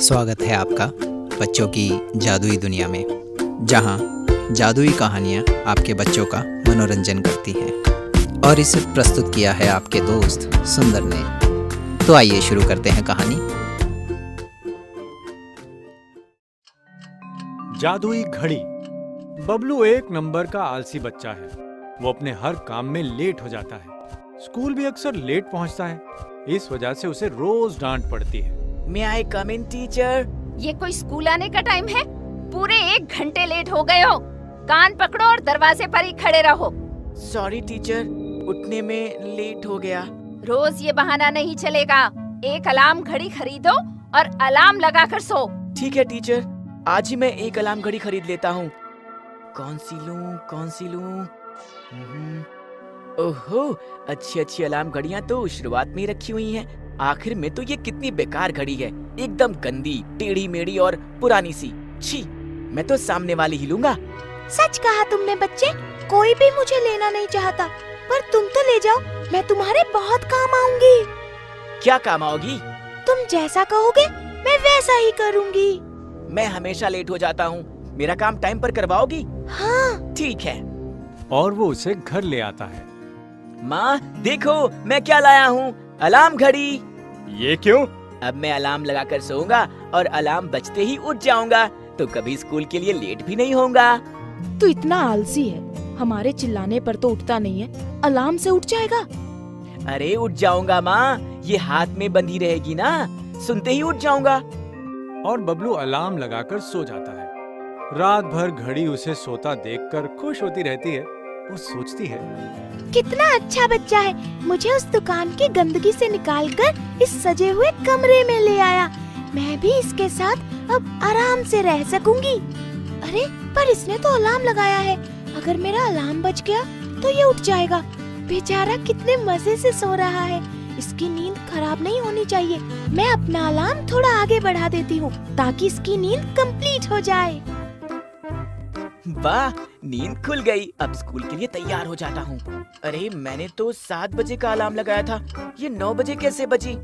स्वागत है आपका बच्चों की जादुई दुनिया में, जहाँ जादुई कहानियाँ आपके बच्चों का मनोरंजन करती हैं। और इसे प्रस्तुत किया है आपके दोस्त सुंदर ने। तो आइए शुरू करते हैं कहानी। जादुई घड़ी। बबलू एक नंबर का आलसी बच्चा है। वो अपने हर काम में लेट हो जाता है। स्कूल भी अक्सर लेट पहुँचता है। इस वजह से उसे रोज डांट पड़ती है। मे आई कम इन टीचर ये कोई स्कूल आने का टाइम है? पूरे एक घंटे लेट हो गए हो। कान पकड़ो और दरवाजे पर ही खड़े रहो। सॉरी टीचर उठने में लेट हो गया। रोज ये बहाना नहीं चलेगा। एक अलार्म घड़ी खरीदो और अलार्म लगा कर सो। ठीक है टीचर आज ही मैं एक अलार्म घड़ी खरीद लेता हूँ। कौन सी लूँ कौन सी लूँ? हम्म, ओहो अच्छी अच्छी अलार्म घड़ियाँ तो शुरुआत में ही रखी हुई हैं। आखिर में तो ये कितनी बेकार घड़ी है। एकदम गंदी टेढ़ी मेढ़ी और पुरानी सी। छी मैं तो सामने वाली ही लूँगा सच कहा तुमने बच्चे। कोई भी मुझे लेना नहीं चाहता। पर तुम तो ले जाओ। मैं तुम्हारे बहुत काम आऊँगी। क्या काम आओगी? तुम जैसा कहोगे मैं वैसा ही करूँगी। मैं हमेशा लेट हो जाता हूँ। मेरा काम टाइम पर करवाओगी? हाँ। ठीक है। और वो उसे घर ले आता है। माँ देखो मैं क्या लाया हूँ? अलार्म घड़ी। ये क्यों? अब मैं अलार्म लगाकर सोऊँगा और अलार्म बजते ही उठ जाऊँगा तो कभी स्कूल के लिए लेट भी नहीं होऊँगा। तू इतना आलसी है। हमारे चिल्लाने पर तो उठता नहीं है। अलार्म से उठ जाएगा? अरे उठ जाऊँगा माँ ये हाथ में बंधी रहेगी ना। सुनते ही उठ जाऊँगा। और बबलू अलार्म लगाकर सो जाता है। रात भर घड़ी उसे सोता देखकर खुश होती रहती है। वो सोचती है। कितना अच्छा बच्चा है। मुझे उस दुकान की गंदगी से निकालकर इस सजे हुए कमरे में ले आया। मैं भी इसके साथ अब आराम से रह सकूँगी। अरे, पर इसने तो अलार्म लगाया है। अगर मेरा अलार्म बच गया तो ये उठ जाएगा। बेचारा कितने मज़े से सो रहा है। इसकी नींद खराब नहीं होनी चाहिए। मैं अपना अलार्म थोड़ा आगे बढ़ा देती हूँ, ताकि इसकी नींद कंप्लीट हो जाए। वाह, नींद खुल गई। अब स्कूल के लिए तैयार हो जाता हूँ। अरे, मैंने तो सात बजे का अलार्म लगाया था। ये नौ बजे कैसे बजी?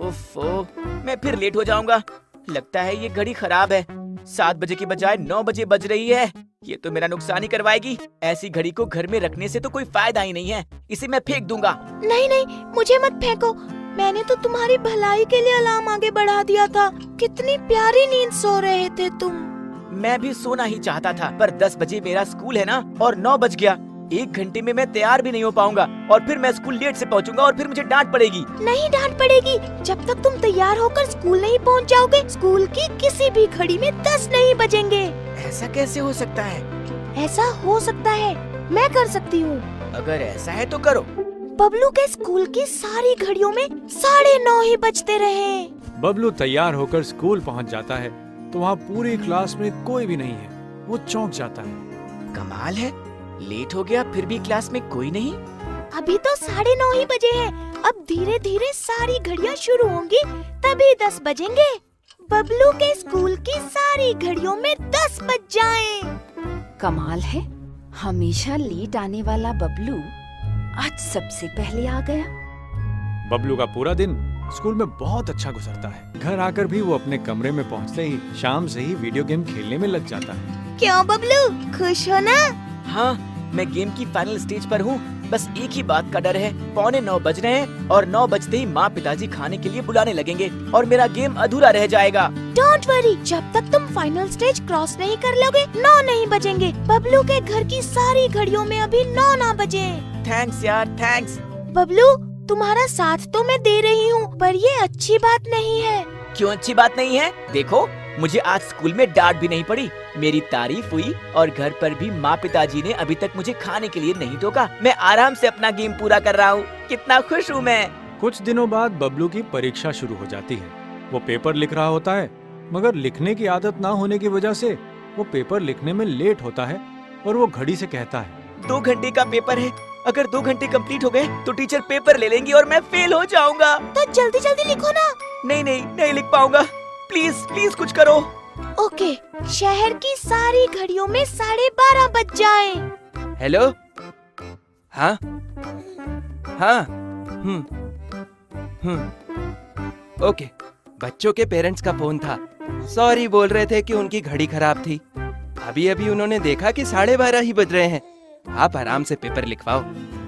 ओफो, मैं फिर लेट हो जाऊँगा। लगता है ये घड़ी खराब है। सात बजे की बजाय नौ बजे बज रही है। ये तो मेरा नुकसान ही करवाएगी। ऐसी घड़ी को घर में रखने से तो कोई फ़ायदा ही नहीं है। इसे मैं फेंक दूँगा। नहीं नहीं, मुझे मत फेंको। मैंने तो तुम्हारी भलाई के लिए अलार्म आगे बढ़ा दिया था। कितनी प्यारी नींद सो रहे थे तुम। मैं भी सोना ही चाहता था पर दस बजे मेरा स्कूल है ना और नौ बज गया। एक घंटे में मैं तैयार भी नहीं हो पाऊँगा और फिर मैं स्कूल लेट से पहुंचूँगा और फिर मुझे डांट पड़ेगी। नहीं डांट पड़ेगी। जब तक तुम तैयार होकर स्कूल नहीं पहुँच जाओगे स्कूल की किसी भी घड़ी में दस नहीं बजेंगे। ऐसा कैसे हो सकता है? ऐसा हो सकता है। मैं कर सकती हूँ। अगर ऐसा है तो करो। बबलू के स्कूल की सारी घड़ियों में साढ़े नौ ही बजते रहे। बबलू तैयार होकर स्कूल पहुँच जाता है। तो वहाँ पूरी क्लास में कोई भी नहीं है। वो चौंक जाता है। कमाल है। लेट हो गया फिर भी क्लास में कोई नहीं। अभी तो साढ़े नौ ही बजे हैं। अब धीरे धीरे सारी घड़ियाँ शुरू होंगी तभी दस बजेंगे। बबलू के स्कूल की सारी घड़ियों में दस बज जाए। कमाल है। हमेशा लेट आने वाला बबलू आज सबसे पहले आ गया। बबलू का पूरा दिन स्कूल में बहुत अच्छा गुजरता है। घर आकर भी वो अपने कमरे में पहुँचते ही शाम से ही वीडियो गेम खेलने में लग जाता है। क्यों बबलू? खुश हो ना? हाँ मैं गेम की फाइनल स्टेज पर हूँ। बस एक ही बात का डर है। पौने नौ बज रहे हैं और नौ बजते ही माँ पिताजी खाने के लिए बुलाने लगेंगे और मेरा गेम अधूरा रह जाएगा। डोंट वरी जब तक तुम फाइनल स्टेज क्रॉस नहीं कर लोगे नौ नहीं बजेंगे। बबलू के घर की सारी घड़ियों में अभी नौ ना बजे। थैंक्स यार थैंक्स बबलू तुम्हारा साथ तो मैं दे रही हूँ पर ये अच्छी बात नहीं है। क्यों अच्छी बात नहीं है? देखो मुझे आज स्कूल में डांट भी नहीं पड़ी। मेरी तारीफ़ हुई और घर पर भी माँ पिताजी ने अभी तक मुझे खाने के लिए नहीं टोका। मैं आराम से अपना गेम पूरा कर रहा हूँ। कितना खुश हूँ मैं। कुछ दिनों बाद बबलू की परीक्षा शुरू हो जाती है। वो पेपर लिख रहा होता है मगर लिखने की आदत ना होने की वजह से वो पेपर लिखने में लेट होता है और वो घड़ी से कहता है। दो घंटे का पेपर है। अगर दो घंटे कंप्लीट हो गए तो टीचर पेपर ले लेंगी और मैं फेल हो जाऊँगा। तो जल्दी जल्दी लिखो ना। नहीं नहीं नहीं लिख पाऊँगा। प्लीज़ प्लीज़ कुछ करो। ओके शहर की सारी घड़ियों में साढ़े बारह बज जाए। हेलो हाँ? हाँ? हम्म। हम्म। ओके बच्चों के पेरेंट्स का फ़ोन था। सॉरी बोल रहे थे कि उनकी घड़ी खराब थी। अभी अभी उन्होंने देखा कि साढ़े बारह ही बज रहे हैं। आप आराम से पेपर लिखवाओ।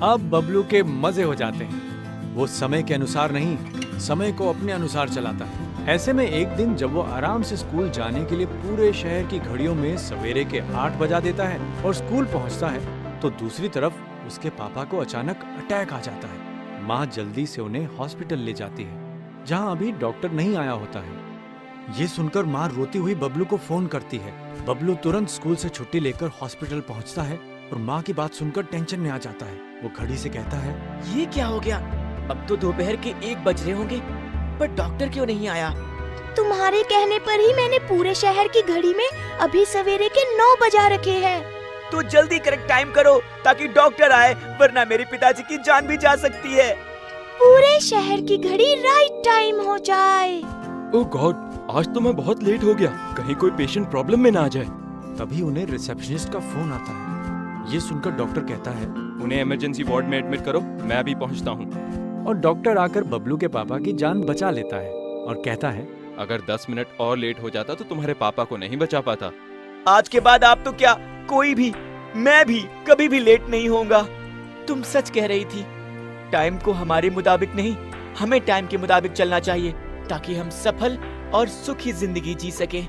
अब बबलू के मज़े हो जाते हैं। वो समय के अनुसार नहीं, समय को अपने अनुसार चलाता है। ऐसे में एक दिन जब वो आराम से स्कूल जाने के लिए पूरे शहर की घड़ियों में सवेरे के आठ बजा देता है और स्कूल पहुँचता है तो दूसरी तरफ़ उसके पापा को अचानक अटैक आ जाता है। माँ जल्दी से उन्हें हॉस्पिटल ले जाती है, जहाँ अभी डॉक्टर नहीं आया होता है। ये सुनकर माँ रोती हुई बबलू को फ़ोन करती है। बबलू तुरंत स्कूल से छुट्टी लेकर हॉस्पिटल पहुँचता है और माँ की बात सुनकर टेंशन में आ जाता है। वो घड़ी से कहता है ये क्या हो गया? अब तो दोपहर के एक बज रहे होंगे पर डॉक्टर क्यों नहीं आया? तुम्हारे कहने पर ही मैंने पूरे शहर की घड़ी में अभी सवेरे के नौ बजा रखे हैं। तो जल्दी करेक्ट टाइम करो ताकि डॉक्टर आए वरना मेरे पिताजी की जान भी जा सकती है। पूरे शहर की घड़ी राइट टाइम हो जाए। ओ गॉड आज तो मैं बहुत लेट हो गया। कहीं कोई पेशेंट प्रॉब्लम में ना आ जाए। तभी उन्हें रिसेप्शनिस्ट का फ़ोन आता है। ये सुनकर डॉक्टर कहता है उन्हें इमरजेंसी वार्ड में एडमिट करो मैं अभी पहुँचता हूँ। और डॉक्टर आकर बबलू के पापा की जान बचा लेता है और कहता है अगर 10 मिनट और लेट हो जाता तो तुम्हारे पापा को नहीं बचा पाता। आज के बाद आप तो क्या कोई भी मैं भी कभी भी लेट नहीं होऊँगा। तुम सच कह रही थी टाइम को हमारे मुताबिक नहीं हमें टाइम के मुताबिक चलना चाहिए ताकि हम सफल और सुखी ज़िंदगी जी सकें।